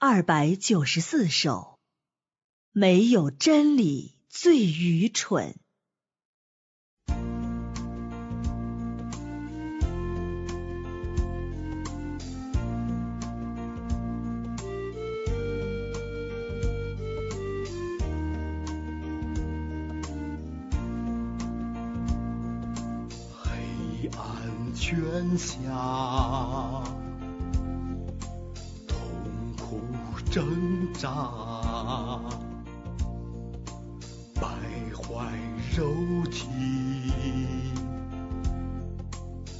二百九十四首，没有真理最愚蠢。黑暗圈下，苦挣扎，败坏肉体，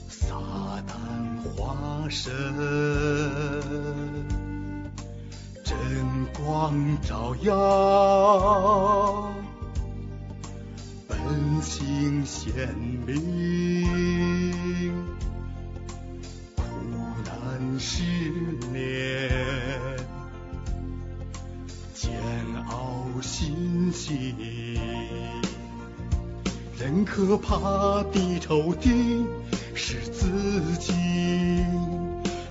撒旦化身，真光照耀。本性显明，苦难试炼，心情。人可怕的仇敌是自己，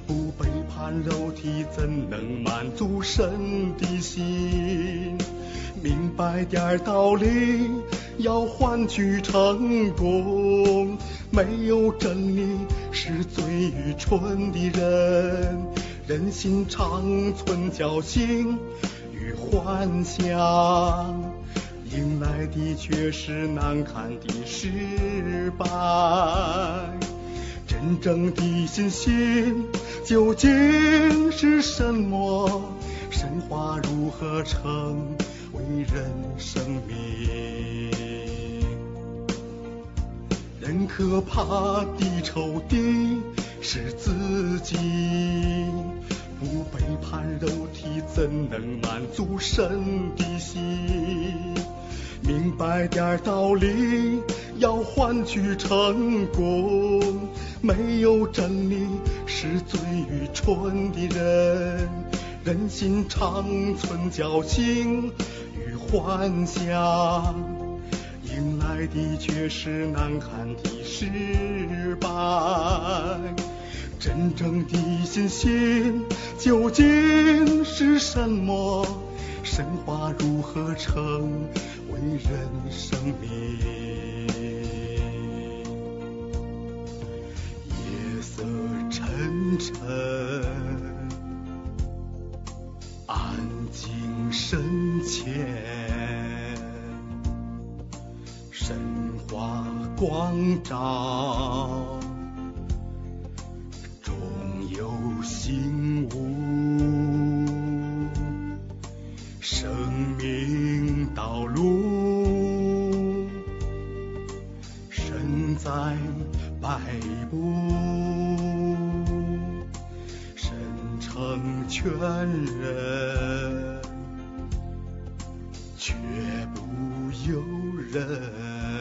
不背叛肉体，怎能满足神的心？明白点儿道理，要换取成功。没有真理是最愚蠢的人，人心长存侥幸幻想，迎来的却是难堪的失败。真正的信心究竟是什么？神话如何成为人生命？人可怕的仇敌是自己，不背叛肉体，怎能满足神的心？明白点道理，要换取成功。没有真理是最愚蠢的人，人心长存侥幸与幻想，迎来的却是难堪的失败。真正的信心究竟是什么？神话如何成为人生命？夜色沉沉，安静深浅，神话光照，有心无。生命道路，身在摆布，神成全人，却不由人。